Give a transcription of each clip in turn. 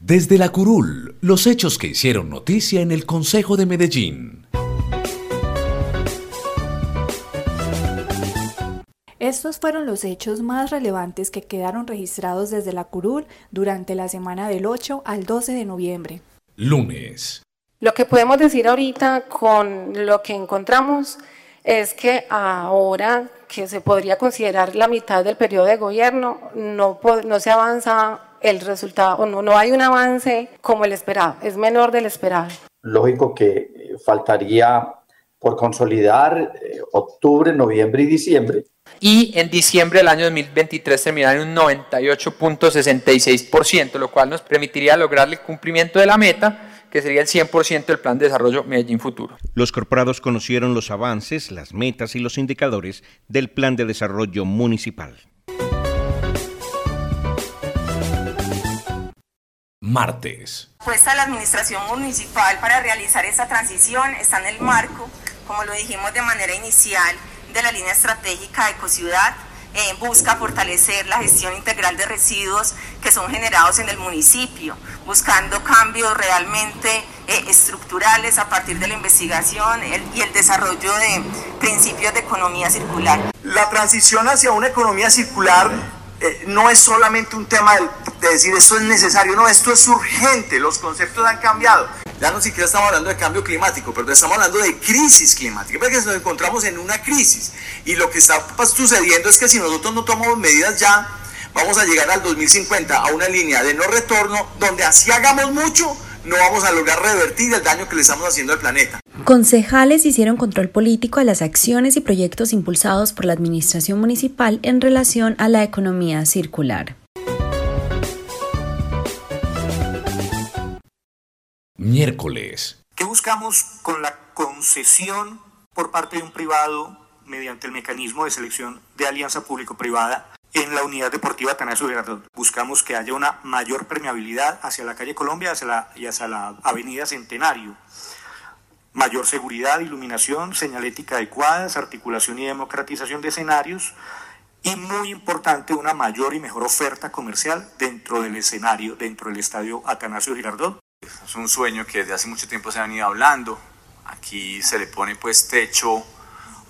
Desde la curul, los hechos que hicieron noticia en el Consejo de Medellín. Estos fueron los hechos más relevantes que quedaron registrados desde la curul durante la semana del 8 al 12 de noviembre. Lunes. Lo que podemos decir ahorita con lo que encontramos es que ahora que se podría considerar la mitad del periodo de gobierno, no, no se avanza el resultado, no, no hay un avance como el esperado, es menor del esperado. Lógico que faltaría por consolidar eh, octubre, noviembre y diciembre. Y en diciembre del año 2023 terminar en un 98.66%, lo cual nos permitiría lograr el cumplimiento de la meta que sería el 100% del Plan de Desarrollo Medellín Futuro. Los corporados conocieron los avances, las metas y los indicadores del Plan de Desarrollo Municipal. Martes. Puesta la administración municipal para realizar esta transición está en el marco, como lo dijimos de manera inicial, de la línea estratégica Ecociudad eh, busca fortalecer la gestión integral de residuos que son generados en el municipio, buscando cambios realmente eh, estructurales a partir de la investigación y el desarrollo de principios de economía circular. La transición hacia una economía circular eh, no es solamente un tema de, de decir esto es necesario, no, esto es urgente, los conceptos han cambiado. Ya no siquiera estamos hablando de cambio climático, pero estamos hablando de crisis climática, porque nos encontramos en una crisis. Y lo que está sucediendo es que si nosotros no tomamos medidas ya, vamos a llegar al 2050 a una línea de no retorno, donde así hagamos mucho, no vamos a lograr revertir el daño que le estamos haciendo al planeta. Concejales hicieron control político a las acciones y proyectos impulsados por la Administración Municipal en relación a la economía circular. Miércoles. ¿Qué buscamos con la concesión por parte de un privado mediante el mecanismo de selección de alianza público-privada en la unidad deportiva Atanasio Girardot? Buscamos que haya una mayor permeabilidad hacia la calle Colombia hacia la, y hacia la avenida Centenario. Mayor seguridad, iluminación, señalética adecuada, articulación y democratización de escenarios y muy importante una mayor y mejor oferta comercial dentro del escenario, dentro del estadio Atanasio Girardot. Es un sueño que desde hace mucho tiempo se han ido hablando. Aquí se le pone pues techo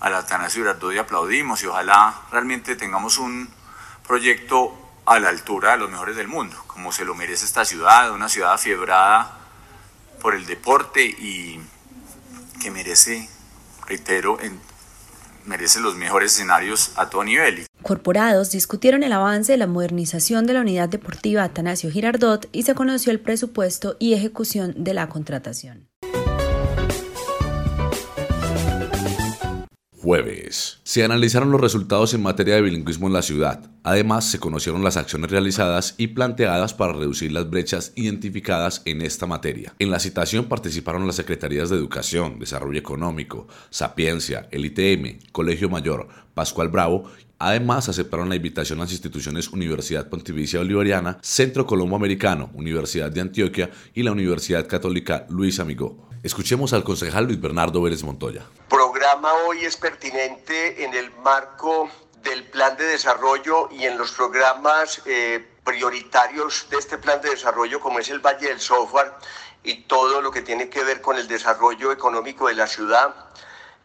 a la Atanasio Girardot y aplaudimos y ojalá realmente tengamos un proyecto a la altura de los mejores del mundo, como se lo merece esta ciudad, una ciudad afiebrada por el deporte y que merece, reitero, merece los mejores escenarios a todo nivel. Corporados discutieron el avance de la modernización de la unidad deportiva Atanasio Girardot y se conoció el presupuesto y ejecución de la contratación. Jueves. Se analizaron los resultados en materia de bilingüismo en la ciudad. Además, se conocieron las acciones realizadas y planteadas para reducir las brechas identificadas en esta materia. En la citación participaron las Secretarías de Educación, Desarrollo Económico, Sapiencia, el ITM, Colegio Mayor, Pascual Bravo Además, aceptaron la invitación las instituciones Universidad Pontificia Bolivariana, Centro Colombo Americano, Universidad de Antioquia y la Universidad Católica Luis Amigo. Escuchemos al concejal Luis Bernardo Vélez Montoya. Programa hoy es pertinente en el marco del plan de desarrollo y en los programas eh, prioritarios de este plan de desarrollo, como es el Valle del Software y todo lo que tiene que ver con el desarrollo económico de la ciudad,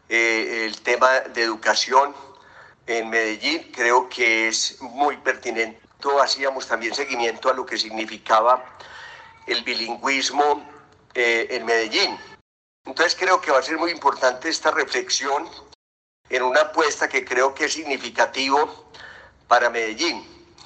eh, el tema de educación, en Medellín, creo que es muy pertinente. Hacíamos también seguimiento a lo que significaba el bilingüismo eh, en Medellín. Entonces creo que va a ser muy importante esta reflexión en una apuesta que creo que es significativo para Medellín.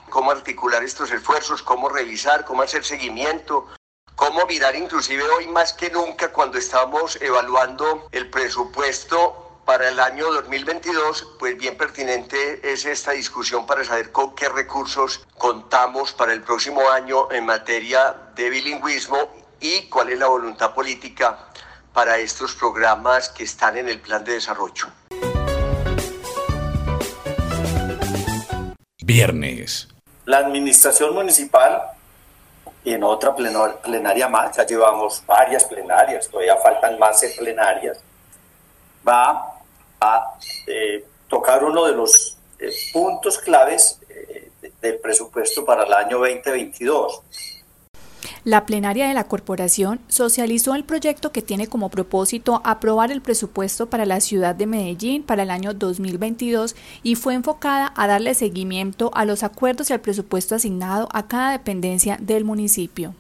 Cómo articular estos esfuerzos, cómo revisar, cómo hacer seguimiento, cómo mirar inclusive hoy más que nunca cuando estamos evaluando el presupuesto para el año 2022, pues bien pertinente es esta discusión para saber con qué recursos contamos para el próximo año en materia de bilingüismo y cuál es la voluntad política para estos programas que están en el plan de desarrollo. Viernes. La administración municipal y en otra plenaria más, ya llevamos varias plenarias, todavía faltan más plenarias, va a eh, tocar uno de los eh, puntos claves eh, del presupuesto para el año 2022. La plenaria de la corporación socializó el proyecto que tiene como propósito aprobar el presupuesto para la ciudad de Medellín para el año 2022 y fue enfocada a darle seguimiento a los acuerdos y al presupuesto asignado a cada dependencia del municipio.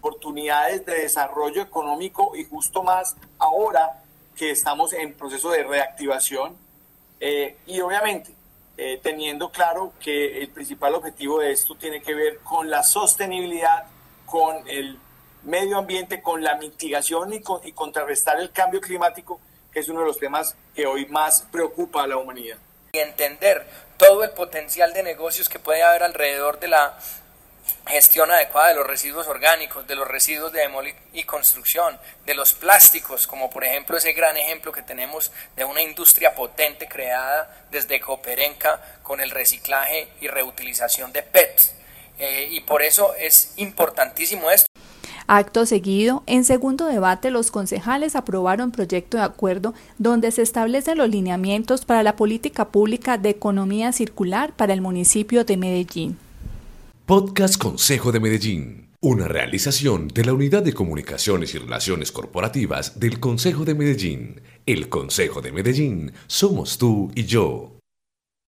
Oportunidades de desarrollo económico y justo más ahora que estamos en proceso de reactivación eh, y obviamente eh, teniendo claro que el principal objetivo de esto tiene que ver con la sostenibilidad con el medio ambiente, con la mitigación y, y contrarrestar el cambio climático, que es uno de los temas que hoy más preocupa a la humanidad. Y entender todo el potencial de negocios que puede haber alrededor de la gestión adecuada de los residuos orgánicos, de los residuos de demolición y construcción, de los plásticos, como por ejemplo ese gran ejemplo que tenemos de una industria potente creada desde Coperenca con el reciclaje y reutilización de PETs eh, y por eso es importantísimo esto. Acto seguido, en segundo debate, los concejales aprobaron proyecto de acuerdo donde se establecen los lineamientos para la política pública de economía circular para el municipio de Medellín. Podcast Consejo de Medellín, una realización de la Unidad de Comunicaciones y Relaciones Corporativas del Consejo de Medellín. El Consejo de Medellín somos tú y yo.